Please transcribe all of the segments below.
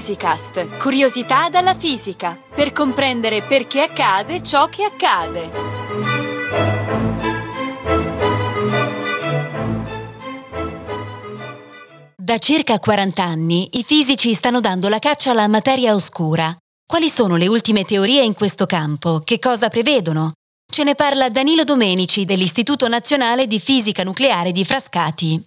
Physicast, curiosità dalla fisica, per comprendere perché accade ciò che accade. Da circa 40 anni i fisici stanno dando la caccia alla materia oscura. Quali sono le ultime teorie in questo campo? Che cosa prevedono? Ce ne parla Danilo Domenici dell'Istituto Nazionale di Fisica Nucleare di Frascati.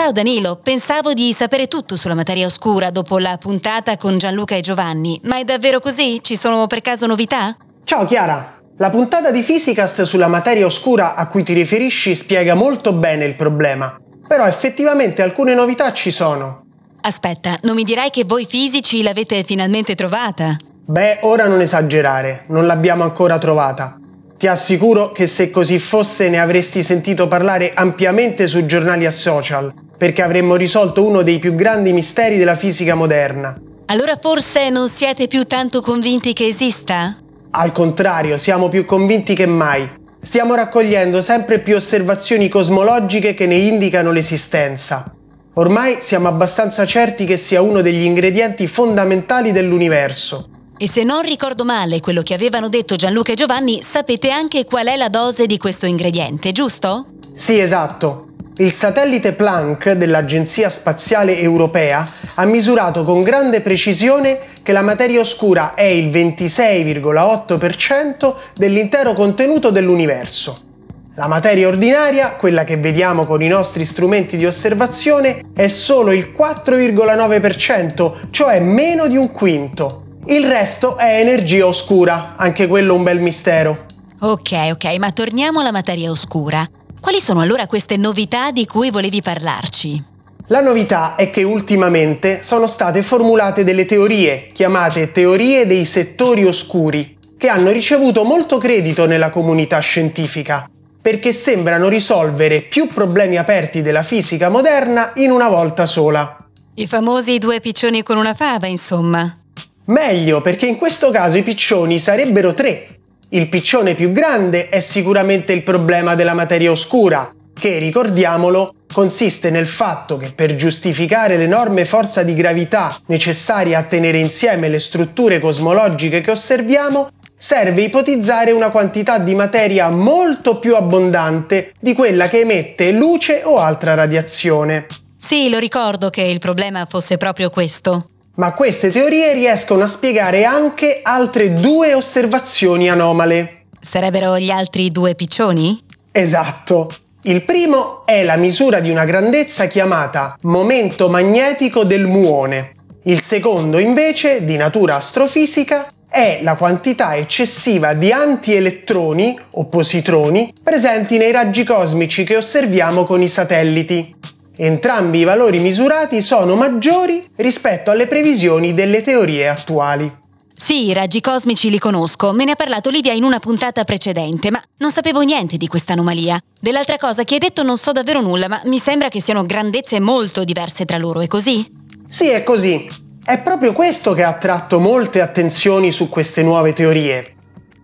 Ciao Danilo, pensavo di sapere tutto sulla materia oscura dopo la puntata con Gianluca e Giovanni, ma è davvero così? Ci sono per caso novità? Ciao Chiara! La puntata di Physicast sulla materia oscura a cui ti riferisci spiega molto bene il problema, però effettivamente alcune novità ci sono. Aspetta, non mi dirai che voi fisici l'avete finalmente trovata? Beh, ora non esagerare, non l'abbiamo ancora trovata. Ti assicuro che se così fosse ne avresti sentito parlare ampiamente sui giornali e social, perché avremmo risolto uno dei più grandi misteri della fisica moderna. Allora forse non siete più tanto convinti che esista? Al contrario, siamo più convinti che mai. Stiamo raccogliendo sempre più osservazioni cosmologiche che ne indicano l'esistenza. Ormai siamo abbastanza certi che sia uno degli ingredienti fondamentali dell'universo. E se non ricordo male quello che avevano detto Gianluca e Giovanni, sapete anche qual è la dose di questo ingrediente, giusto? Sì, esatto. Il satellite Planck dell'Agenzia Spaziale Europea ha misurato con grande precisione che la materia oscura è il 26,8% dell'intero contenuto dell'universo. La materia ordinaria, quella che vediamo con i nostri strumenti di osservazione, è solo il 4,9%, cioè meno di un quinto. Il resto è energia oscura, anche quello un bel mistero. Ok, ok, ma torniamo alla materia oscura. Quali sono allora queste novità di cui volevi parlarci? La novità è che ultimamente sono state formulate delle teorie, chiamate teorie dei settori oscuri, che hanno ricevuto molto credito nella comunità scientifica, perché sembrano risolvere più problemi aperti della fisica moderna in una volta sola. I famosi due piccioni con una fava, insomma. Meglio, perché in questo caso i piccioni sarebbero tre. Il piccione più grande è sicuramente il problema della materia oscura, che, ricordiamolo, consiste nel fatto che per giustificare l'enorme forza di gravità necessaria a tenere insieme le strutture cosmologiche che osserviamo, serve ipotizzare una quantità di materia molto più abbondante di quella che emette luce o altra radiazione. Sì, lo ricordo che il problema fosse proprio questo. Ma queste teorie riescono a spiegare anche altre due osservazioni anomale. Sarebbero gli altri due piccioni? Esatto. Il primo è la misura di una grandezza chiamata momento magnetico del muone. Il secondo, invece, di natura astrofisica, è la quantità eccessiva di antielettroni o positroni presenti nei raggi cosmici che osserviamo con i satelliti. Entrambi i valori misurati sono maggiori rispetto alle previsioni delle teorie attuali. Sì, i raggi cosmici li conosco, me ne ha parlato Livia in una puntata precedente, ma non sapevo niente di questa anomalia. Dell'altra cosa che hai detto non so davvero nulla, ma mi sembra che siano grandezze molto diverse tra loro, è così? Sì, è così. È proprio questo che ha attratto molte attenzioni su queste nuove teorie.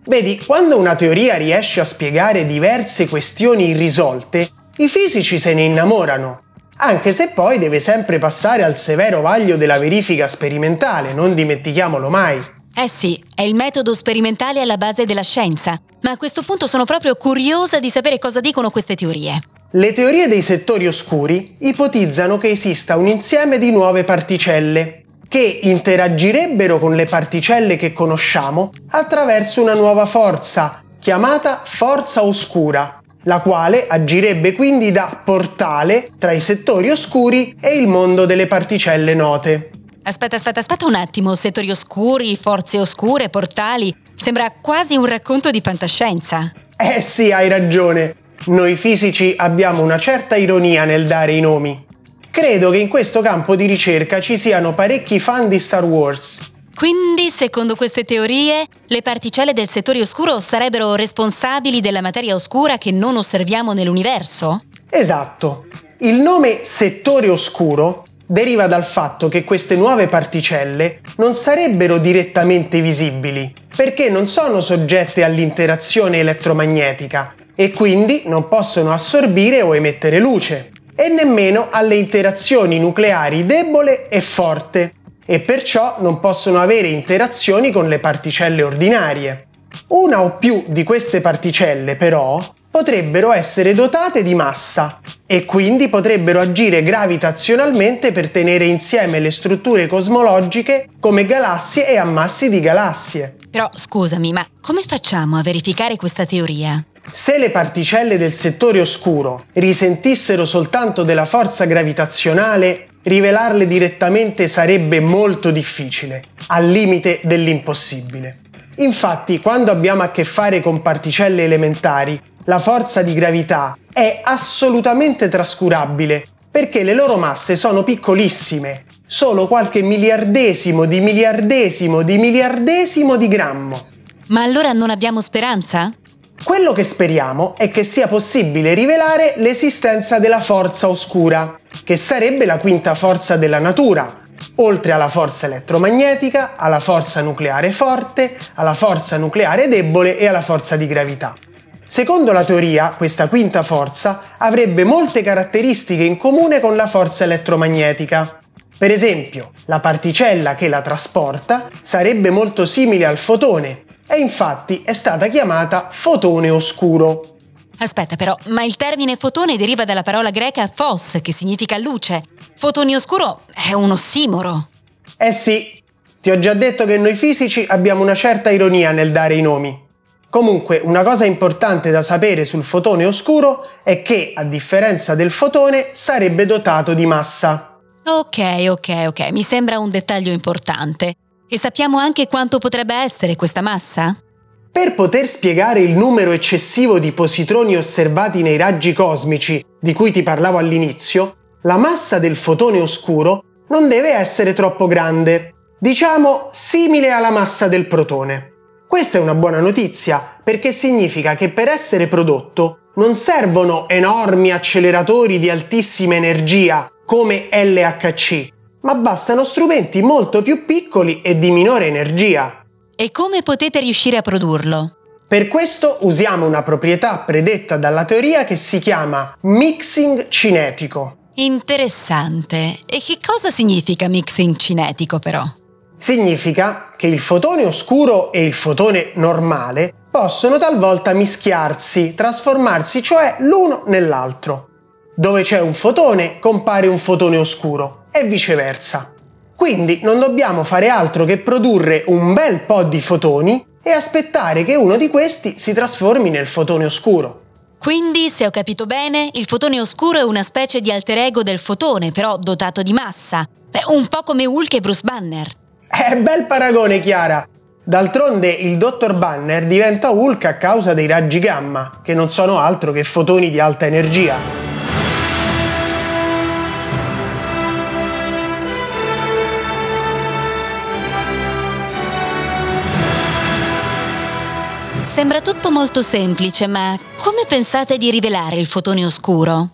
Vedi, quando una teoria riesce a spiegare diverse questioni irrisolte, i fisici se ne innamorano anche se poi deve sempre passare al severo vaglio della verifica sperimentale, non dimentichiamolo mai. Eh sì, è il metodo sperimentale alla base della scienza, ma a questo punto sono proprio curiosa di sapere cosa dicono queste teorie. Le teorie dei settori oscuri ipotizzano che esista un insieme di nuove particelle che interagirebbero con le particelle che conosciamo attraverso una nuova forza chiamata forza oscura, la quale agirebbe quindi da portale tra i settori oscuri e il mondo delle particelle note. Aspetta, aspetta, aspetta un attimo, settori oscuri, forze oscure, portali. Sembra quasi un racconto di fantascienza. Eh sì, hai ragione. Noi fisici abbiamo una certa ironia nel dare i nomi. Credo che in questo campo di ricerca ci siano parecchi fan di Star Wars quindi, secondo queste teorie, le particelle del settore oscuro sarebbero responsabili della materia oscura che non osserviamo nell'universo? Esatto. Il nome settore oscuro deriva dal fatto che queste nuove particelle non sarebbero direttamente visibili, perché non sono soggette all'interazione elettromagnetica e quindi non possono assorbire o emettere luce, e nemmeno alle interazioni nucleari debole e forte, e perciò non possono avere interazioni con le particelle ordinarie. Una o più di queste particelle, però, potrebbero essere dotate di massa e quindi potrebbero agire gravitazionalmente per tenere insieme le strutture cosmologiche come galassie e ammassi di galassie. Però scusami, ma come facciamo a verificare questa teoria? Se le particelle del settore oscuro risentissero soltanto della forza gravitazionale, rivelarle direttamente sarebbe molto difficile, al limite dell'impossibile. Infatti, quando abbiamo a che fare con particelle elementari, la forza di gravità è assolutamente trascurabile perché le loro masse sono piccolissime, solo qualche miliardesimo di miliardesimo di miliardesimo di grammo. Ma allora non abbiamo speranza? Quello che speriamo è che sia possibile rivelare l'esistenza della forza oscura, che sarebbe la quinta forza della natura, oltre alla forza elettromagnetica, alla forza nucleare forte, alla forza nucleare debole e alla forza di gravità. Secondo la teoria, questa quinta forza avrebbe molte caratteristiche in comune con la forza elettromagnetica. Per esempio, la particella che la trasporta sarebbe molto simile al fotone e infatti è stata chiamata fotone oscuro. Aspetta però, ma il termine fotone deriva dalla parola greca phos, che significa luce. Fotone oscuro è un ossimoro. Eh sì, ti ho già detto che noi fisici abbiamo una certa ironia nel dare i nomi. Comunque, una cosa importante da sapere sul fotone oscuro è che, a differenza del fotone, sarebbe dotato di massa. Ok, ok, ok, mi sembra un dettaglio importante. E sappiamo anche quanto potrebbe essere questa massa? Per poter spiegare il numero eccessivo di positroni osservati nei raggi cosmici, di cui ti parlavo all'inizio, la massa del fotone oscuro non deve essere troppo grande, diciamo simile alla massa del protone. Questa è una buona notizia perché significa che per essere prodotto non servono enormi acceleratori di altissima energia come LHC, ma bastano strumenti molto più piccoli e di minore energia. E come potete riuscire a produrlo? Per questo usiamo una proprietà predetta dalla teoria che si chiama mixing cinetico. Interessante. E che cosa significa mixing cinetico però? Significa che il fotone oscuro e il fotone normale possono talvolta mischiarsi, trasformarsi cioè l'uno nell'altro. Dove c'è un fotone compare un fotone oscuro e viceversa. Quindi non dobbiamo fare altro che produrre un bel po' di fotoni e aspettare che uno di questi si trasformi nel fotone oscuro. Quindi, se ho capito bene, il fotone oscuro è una specie di alter ego del fotone, però dotato di massa. Beh, un po' come Hulk e Bruce Banner. È bel paragone, Chiara. D'altronde il dottor Banner diventa Hulk a causa dei raggi gamma, che non sono altro che fotoni di alta energia. Sembra tutto molto semplice, ma come pensate di rivelare il fotone oscuro?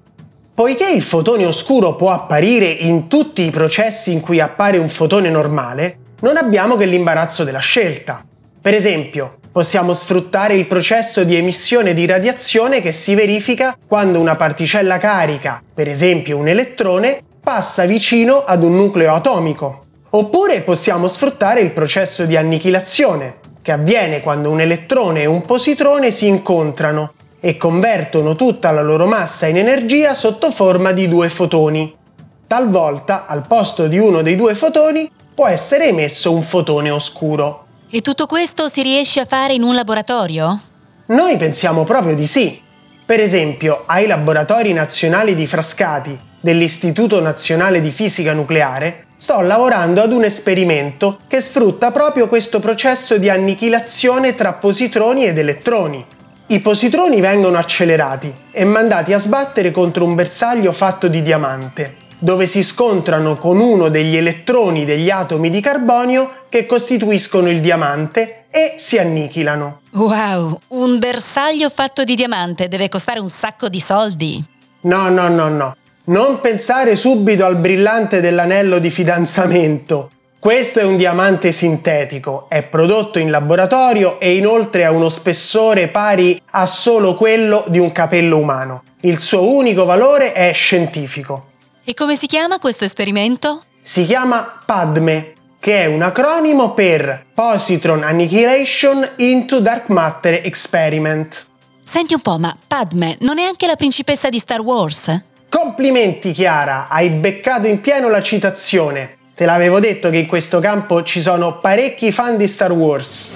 Poiché il fotone oscuro può apparire in tutti i processi in cui appare un fotone normale, non abbiamo che l'imbarazzo della scelta. Per esempio, possiamo sfruttare il processo di emissione di radiazione che si verifica quando una particella carica, per esempio un elettrone, passa vicino ad un nucleo atomico. Oppure possiamo sfruttare il processo di annichilazione, che avviene quando un elettrone e un positrone si incontrano e convertono tutta la loro massa in energia sotto forma di due fotoni. Talvolta, al posto di uno dei due fotoni, può essere emesso un fotone oscuro. E tutto questo si riesce a fare in un laboratorio? Noi pensiamo proprio di sì. Per esempio, ai laboratori nazionali di Frascati dell'Istituto Nazionale di Fisica Nucleare sto lavorando ad un esperimento che sfrutta proprio questo processo di annichilazione tra positroni ed elettroni. I positroni vengono accelerati e mandati a sbattere contro un bersaglio fatto di diamante dove si scontrano con uno degli elettroni degli atomi di carbonio che costituiscono il diamante e si annichilano. Wow, un bersaglio fatto di diamante deve costare un sacco di soldi. No, no, no, no. Non pensare subito al brillante dell'anello di fidanzamento. Questo è un diamante sintetico, è prodotto in laboratorio e inoltre ha uno spessore pari a solo quello di un capello umano. Il suo unico valore è scientifico. E come si chiama questo esperimento? Si chiama PADME, che è un acronimo per Positron Annihilation into Dark Matter Experiment. Senti un po', ma Padme non è anche la principessa di Star Wars? Complimenti Chiara, hai beccato in pieno la citazione. Te l'avevo detto che in questo campo ci sono parecchi fan di Star Wars.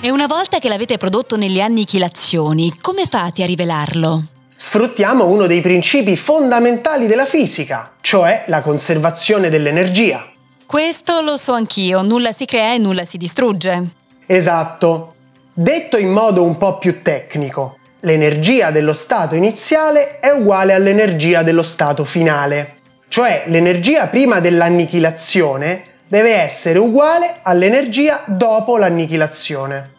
E una volta che l'avete prodotto nelle annichilazioni, come fate a rivelarlo? Sfruttiamo uno dei principi fondamentali della fisica, cioè la conservazione dell'energia. Questo lo so anch'io, nulla si crea e nulla si distrugge. Esatto. Detto in modo un po' più tecnico, l'energia dello stato iniziale è uguale all'energia dello stato finale, cioè l'energia prima dell'annichilazione deve essere uguale all'energia dopo l'annichilazione.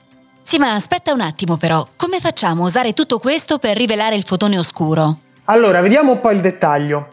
Sì, ma aspetta un attimo però, come facciamo a usare tutto questo per rivelare il fotone oscuro? Allora, vediamo un po' il dettaglio.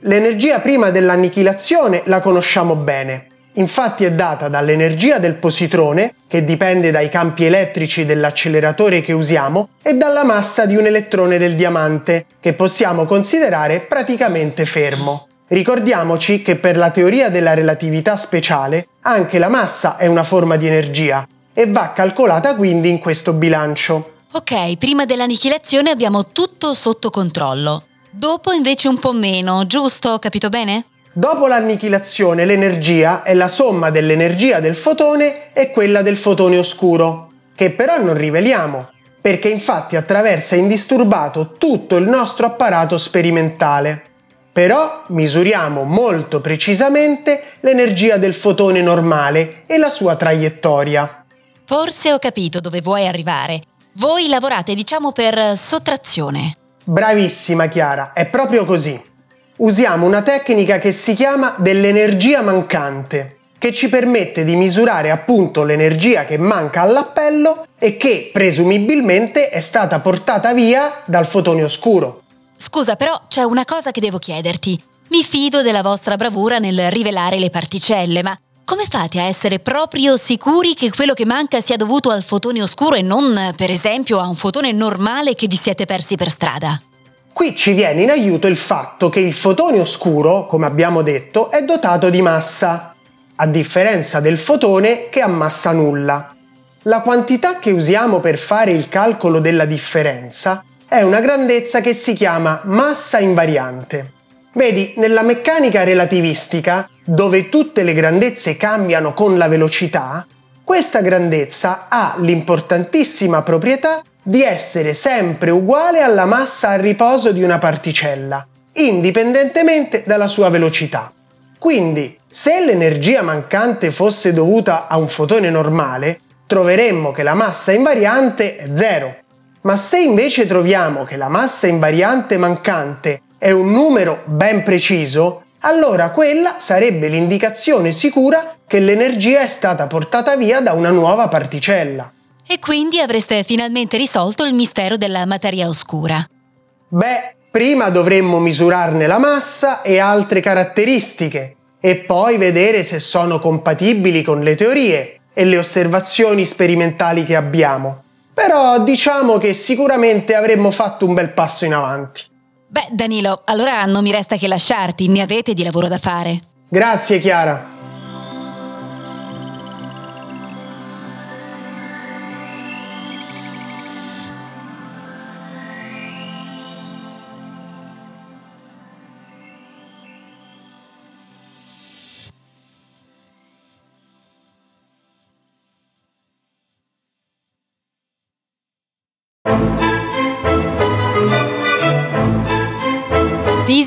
L'energia prima dell'annichilazione la conosciamo bene. Infatti è data dall'energia del positrone, che dipende dai campi elettrici dell'acceleratore che usiamo, e dalla massa di un elettrone del diamante, che possiamo considerare praticamente fermo. Ricordiamoci che per la teoria della relatività speciale anche la massa è una forma di energia e va calcolata quindi in questo bilancio. Ok, prima dell'annichilazione abbiamo tutto sotto controllo. Dopo invece un po' meno, giusto? Ho capito bene? Dopo l'annichilazione l'energia è la somma dell'energia del fotone e quella del fotone oscuro, che però non riveliamo, perché infatti attraversa indisturbato tutto il nostro apparato sperimentale. Però misuriamo molto precisamente l'energia del fotone normale e la sua traiettoria. Forse ho capito dove vuoi arrivare. Voi lavorate, diciamo, per sottrazione. Bravissima Chiara, è proprio così. Usiamo una tecnica che si chiama dell'energia mancante, che ci permette di misurare appunto l'energia che manca all'appello e che presumibilmente è stata portata via dal fotone oscuro. Scusa, però c'è una cosa che devo chiederti. Mi fido della vostra bravura nel rivelare le particelle, ma come fate a essere proprio sicuri che quello che manca sia dovuto al fotone oscuro e non, per esempio, a un fotone normale che vi siete persi per strada? Qui ci viene in aiuto il fatto che il fotone oscuro, come abbiamo detto, è dotato di massa, a differenza del fotone che ha massa nulla. La quantità che usiamo per fare il calcolo della differenza è una grandezza che si chiama massa invariante. Vedi, nella meccanica relativistica, dove tutte le grandezze cambiano con la velocità, questa grandezza ha l'importantissima proprietà di essere sempre uguale alla massa a riposo di una particella, indipendentemente dalla sua velocità. Quindi, se l'energia mancante fosse dovuta a un fotone normale, troveremmo che la massa invariante è zero. Ma se invece troviamo che la massa invariante mancante è un numero ben preciso, allora quella sarebbe l'indicazione sicura che l'energia è stata portata via da una nuova particella. E quindi avreste finalmente risolto il mistero della materia oscura. Beh, prima dovremmo misurarne la massa e altre caratteristiche e poi vedere se sono compatibili con le teorie e le osservazioni sperimentali che abbiamo. Però diciamo che sicuramente avremmo fatto un bel passo in avanti. Beh, Danilo, allora non mi resta che lasciarti, ne avete di lavoro da fare. Grazie Chiara.